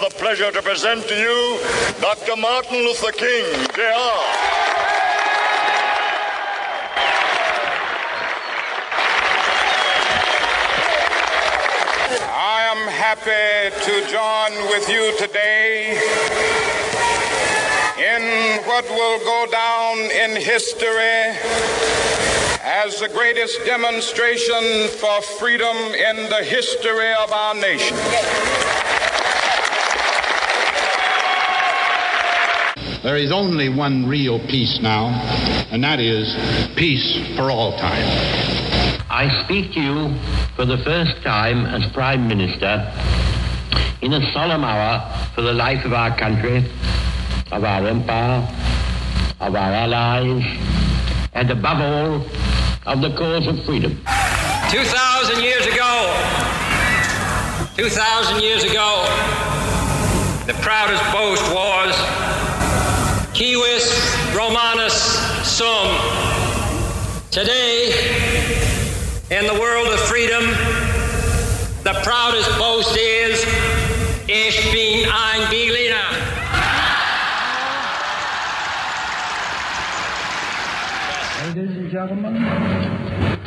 the pleasure to present to you Dr. Martin Luther King, Jr. I am happy to join with you today in what will go down in history as the greatest demonstration for freedom in the history of our nation. There is only one real peace now, and that is peace for all time. I speak to you for the first time as Prime Minister in a solemn hour for the life of our country, of our empire, of our allies, and above all, of the cause of freedom. 2,000 years ago, 2,000 years ago, the proudest boast was Civis Romanus Sum. Today, in the world of freedom, the proudest boast is Ich bin ein Berliner. Ladies and gentlemen,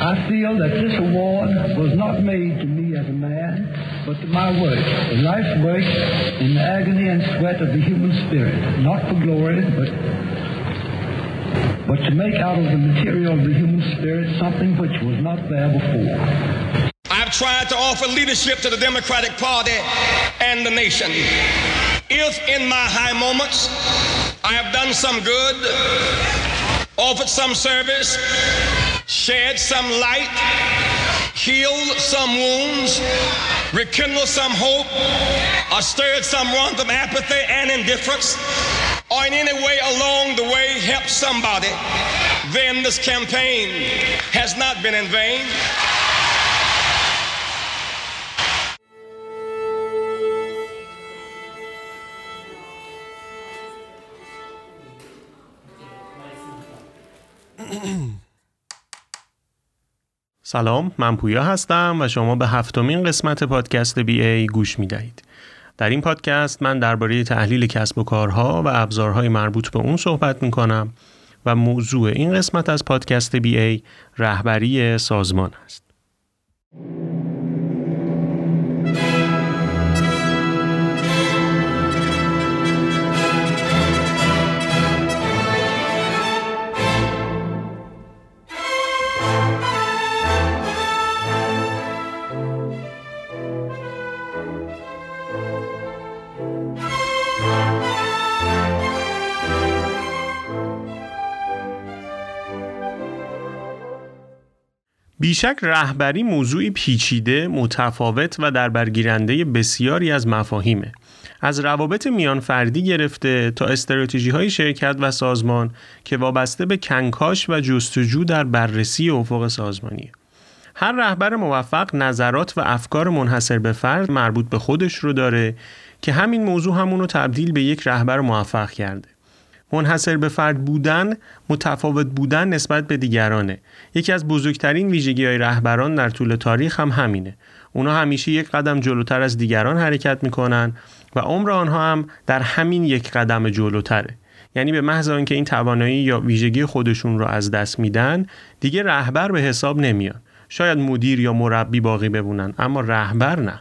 I feel that this award was not made to me as a man, but to my work, the life work in the agony and sweat of the human spirit, not for glory, but but to make out of the material of the human spirit something which was not there before. I've tried to offer leadership to the Democratic Party and the nation. If in my high moments I have done some good, offered some service, shed some light, healed some wounds, rekindle some hope, or stirred some run from apathy and indifference, or in any way along the way help somebody, then this campaign has not been in vain. سلام من پویا هستم و شما به هفتمین قسمت پادکست بی ای گوش می دهید. در این پادکست من درباره تحلیل کسب و کارها و ابزارهای مربوط به اون صحبت می کنم و موضوع این قسمت از پادکست بی ای رهبری سازمان است. بیشک رهبری موضوعی پیچیده، متفاوت و در برگیرنده بسیاری از مفاهیمه. از روابط میان فردی گرفته تا استراتژی های شرکت و سازمان که وابسته به کنکاش و جستجو در بررسی افق سازمانی. هر رهبر موفق نظرات و افکار منحصر به فرد مربوط به خودش رو داره که همین موضوع همونو تبدیل به یک رهبر موفق کرده. منحصر به فرد بودن متفاوت بودن نسبت به دیگرانه. یکی از بزرگترین ویژگی های رهبران در طول تاریخ هم همینه. اونا همیشه یک قدم جلوتر از دیگران حرکت می‌کنن و عمر آنها هم در همین یک قدم جلوتره. یعنی به محض اینکه این توانایی یا ویژگی خودشون رو از دست میدن دیگه رهبر به حساب نمیان. شاید مدیر یا مربی باقی بمونن اما رهبر نه.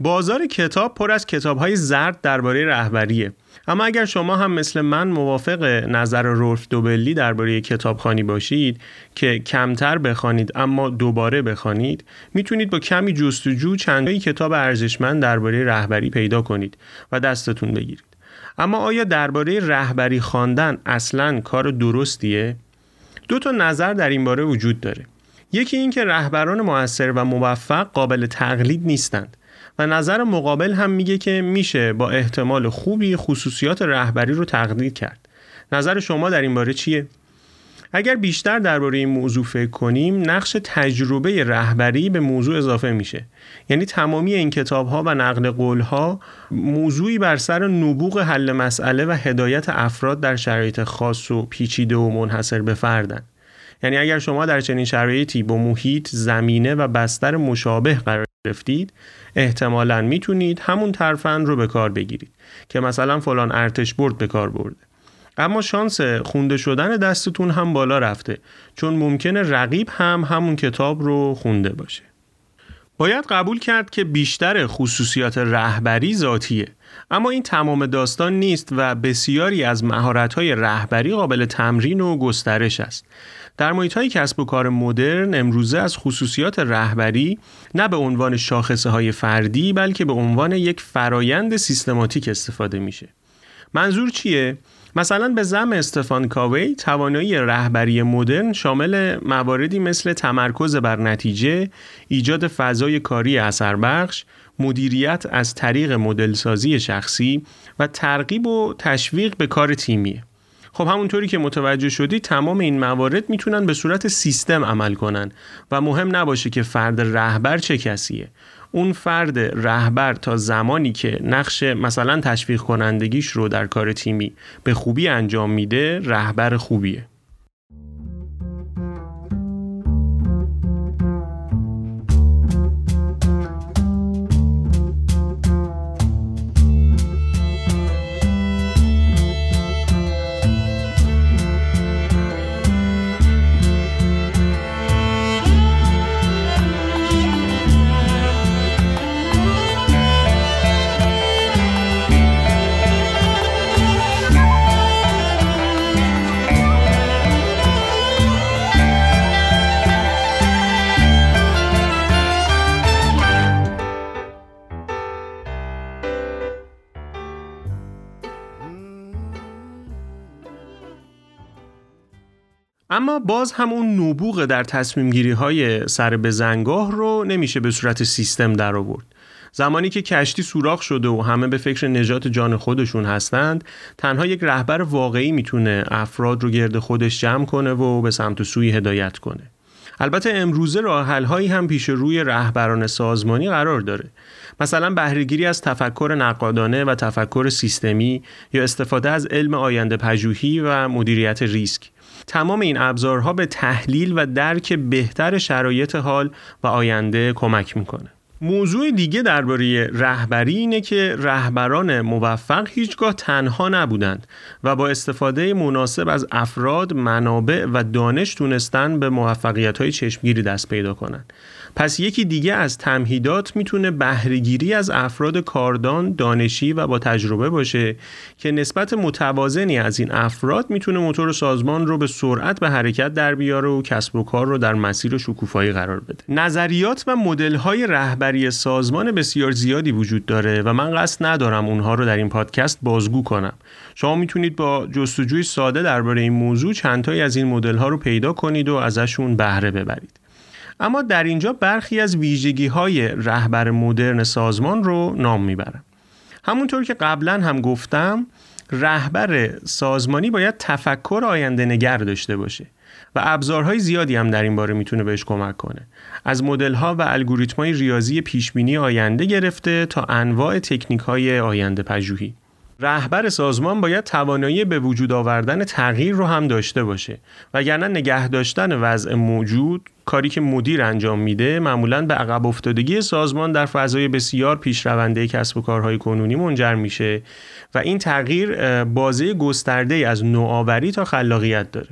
بازار کتاب پر از کتاب های زرد درباره رهبریه. اما اگر شما هم مثل من موافق نظر رولف دوبلی درباره کتابخانی باشید که کمتر بخوانید اما دوباره بخوانید می‌تونید با کمی جستجو چندی کتاب ارزشمند درباره رهبری پیدا کنید و دستتون بگیرید. اما آیا درباره رهبری خواندن اصلا کار درستیه؟ دو تا نظر در این باره وجود داره. یکی اینکه رهبران موثر و موفق قابل تقلید نیستند. و نظر مقابل هم میگه که میشه با احتمال خوبی خصوصیات رهبری رو تقلید کرد. نظر شما در این باره چیه؟ اگر بیشتر درباره این موضوع فکر کنیم نقش تجربه رهبری به موضوع اضافه میشه یعنی تمامی این کتاب ها و نقل قول ها موضوعی بر سر نبوغ حل مسئله و هدایت افراد در شرایط خاص و پیچیده و منحصر به فردن یعنی اگر شما در چنین شرایطی با محیط زمینه و بستر مشابه قرار گرفتید احتمالا می‌تونید همون ترفند رو به کار بگیرید که مثلا فلان ارتش برد به کار برده. اما شانس خونده شدن دستتون هم بالا رفته چون ممکنه رقیب هم همون کتاب رو خونده باشه. باید قبول کرد که بیشتر خصوصیات رهبری ذاتیه. اما این تمام داستان نیست و بسیاری از مهارت‌های رهبری قابل تمرین و گسترش است. در محیط های کسب و کار مدرن امروزه از خصوصیات رهبری نه به عنوان شاخصه های فردی بلکه به عنوان یک فرایند سیستماتیک استفاده میشه. منظور چیه؟ مثلا به زم استفان کاوی توانایی رهبری مدرن شامل مواردی مثل تمرکز بر نتیجه، ایجاد فضای کاری اثر بخش، مدیریت از طریق مدلسازی شخصی و ترغیب و تشویق به کار تیمیه. خب همونطوری که متوجه شدی تمام این موارد می‌تونن به صورت سیستم عمل کنن و مهم نباشه که فرد رهبر چه کسیه اون فرد رهبر تا زمانی که نقش مثلا تشویق کنندگیش رو در کار تیمی به خوبی انجام میده رهبر خوبیه. اما باز هم اون نبوغ در تصمیم گیری های سر به زنگاه رو نمیشه به صورت سیستم در آورد. زمانی که کشتی سوراخ شده و همه به فکر نجات جان خودشون هستند تنها یک رهبر واقعی می‌تونه افراد رو گرد خودش جمع کنه و به سمت سوی هدایت کنه البته امروزه راه هایی هم پیش روی رهبران سازمانی قرار داره. مثلا بهرهگیری از تفکر نقادانه و تفکر سیستمی یا استفاده از علم آینده پژوهی و مدیریت ریسک. تمام این ابزارها به تحلیل و درک بهتر شرایط حال و آینده کمک می‌کنه. موضوع دیگه درباره رهبری اینه که رهبران موفق هیچگاه تنها نبودند و با استفاده مناسب از افراد، منابع و دانش تونستن به موفقیت های چشمگیری دست پیدا کنند. پس یکی دیگه از تمهیدات می‌تونه بهرهگیری از افراد کاردان، دانشی و با تجربه باشه که نسبت متوازنی از این افراد می‌تونه موتور سازمان رو به سرعت به حرکت در بیاره و کسب و کار رو در مسیر شکوفایی قرار بده. نظریات و مدل‌های رهبری سازمان بسیار زیادی وجود داره و من قصد ندارم اونها رو در این پادکست بازگو کنم. شما می‌تونید با جستجوی ساده درباره این موضوع چندتایی از این مدل‌ها رو پیدا کنید و ازشون بهره ببرید. اما در اینجا برخی از ویژگی های رهبر مدرن سازمان رو نام می‌برم همونطور که قبلا هم گفتم رهبر سازمانی باید تفکر آینده نگر داشته باشه و ابزارهای زیادی هم در این باره می‌تونه بهش کمک کنه. از مدل ها و الگوریتم های ریاضی پیشبینی آینده گرفته تا انواع تکنیک های آینده پژوهی. رهبر سازمان باید توانایی به وجود آوردن تغییر رو هم داشته باشه. وگرنه نگه داشتن وضع موجود کاری که مدیر انجام میده معمولا به عقب افتادگی سازمان در فضای بسیار پیشرونده کسب و کارهای کنونی منجر میشه و این تغییر بازه گسترده از نوآوری تا خلاقیت داره.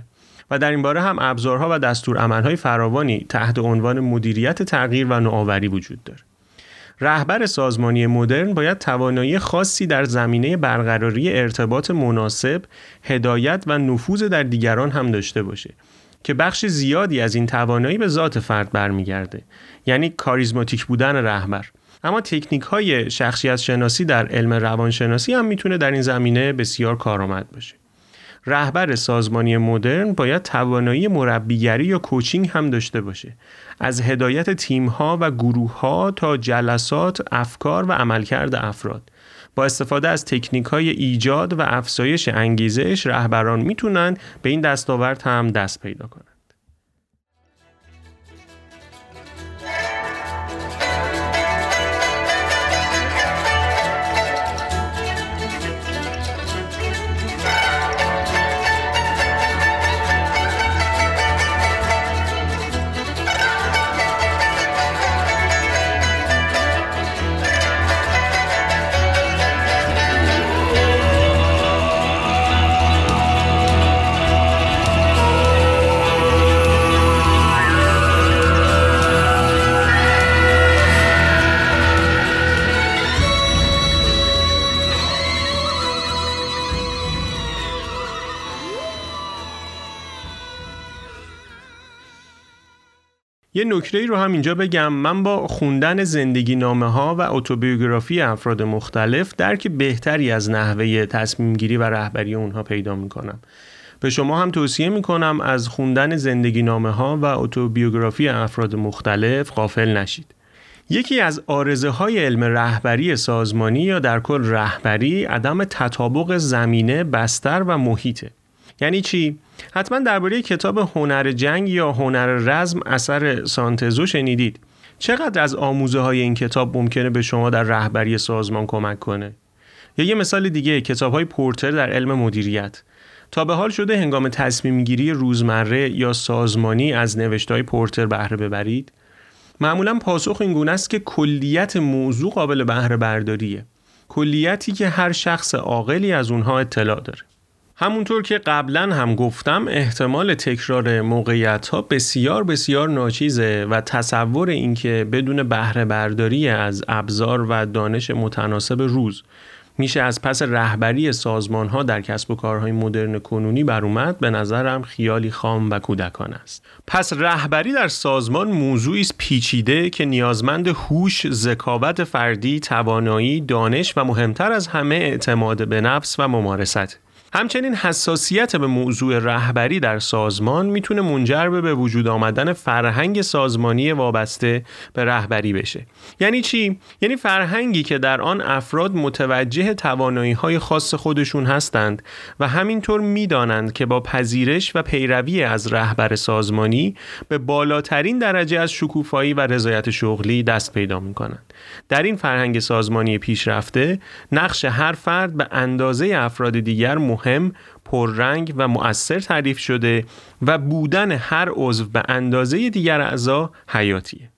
و در این باره هم ابزارها و دستورالعملهای فراوانی تحت عنوان مدیریت تغییر و نوآوری وجود داره. رهبر سازمانی مدرن باید توانایی خاصی در زمینه برقراری ارتباط مناسب، هدایت و نفوذ در دیگران هم داشته باشه که بخش زیادی از این توانایی به ذات فرد برمیگرده یعنی کاریزماتیک بودن رهبر. اما تکنیک های شخصیت شناسی در علم روانشناسی هم می‌تونه در این زمینه بسیار کارآمد باشه. رهبر سازمانی مدرن باید توانایی مربیگری یا کوچینگ هم داشته باشه. از هدایت تیم ها و گروه ها تا جلسات افکار و عملکرد افراد. با استفاده از تکنیک های ایجاد و افزایش انگیزش رهبران می‌تونن به این دستاورد هم دست پیدا کنند یه نکته رو هم اینجا بگم. من با خوندن زندگی نامه ها و اتوبیوگرافی افراد مختلف درک بهتری از نحوه تصمیم گیری و رهبری اونها پیدا می‌کنم. به شما هم توصیه می‌کنم از خوندن زندگی نامه ها و اتوبیوگرافی افراد مختلف غافل نشید. یکی از آرزه های علم رهبری سازمانی یا در کل رهبری عدم تطابق زمینه بستر و محیطه. یعنی چی؟ حتما درباره کتاب هنر جنگ یا هنر رزم اثر سانتزو شنیدید. چقدر از آموزه های این کتاب ممکنه به شما در رهبری سازمان کمک کنه؟ یا یه مثال دیگه کتاب های پورتر در علم مدیریت. تا به حال شده هنگام تصمیم گیری روزمره یا سازمانی از های پورتر بهره ببرید؟ معمولا پاسخ این گونه است که کلیت موضوع قابل بهره برداریه کلیتی که هر شخص عاقلی از اونها اطلاع داره. همونطور که قبلا هم گفتم احتمال تکرار موقعیت ها بسیار بسیار ناچیزه و تصور اینکه بدون بهره برداری از ابزار و دانش متناسب روز میشه از پس رهبری سازمان ها در کسب و کارهای مدرن کنونی بر اومد به نظرم خیالی خام و کودکان است. پس رهبری در سازمان موضوعی است پیچیده که نیازمند هوش، ذکاوت فردی، توانایی، دانش و مهمتر از همه اعتماد به نفس و ممارست. همچنین حساسیت به موضوع رهبری در سازمان می‌تونه منجر به به وجود آمدن فرهنگ سازمانی وابسته به رهبری بشه. یعنی چی؟ یعنی فرهنگی که در آن افراد متوجه توانایی های خاص خودشون هستند و همینطور می‌دانند که با پذیرش و پیروی از رهبر سازمانی به بالاترین درجه از شکوفایی و رضایت شغلی دست پیدا می‌کنند. در این فرهنگ سازمانی پیشرفته نقش هر فرد به اندازه افراد دیگر مهم مهم پررنگ و مؤثر تعریف شده و بودن هر عضو به اندازه دیگر اعضا حیاتیه.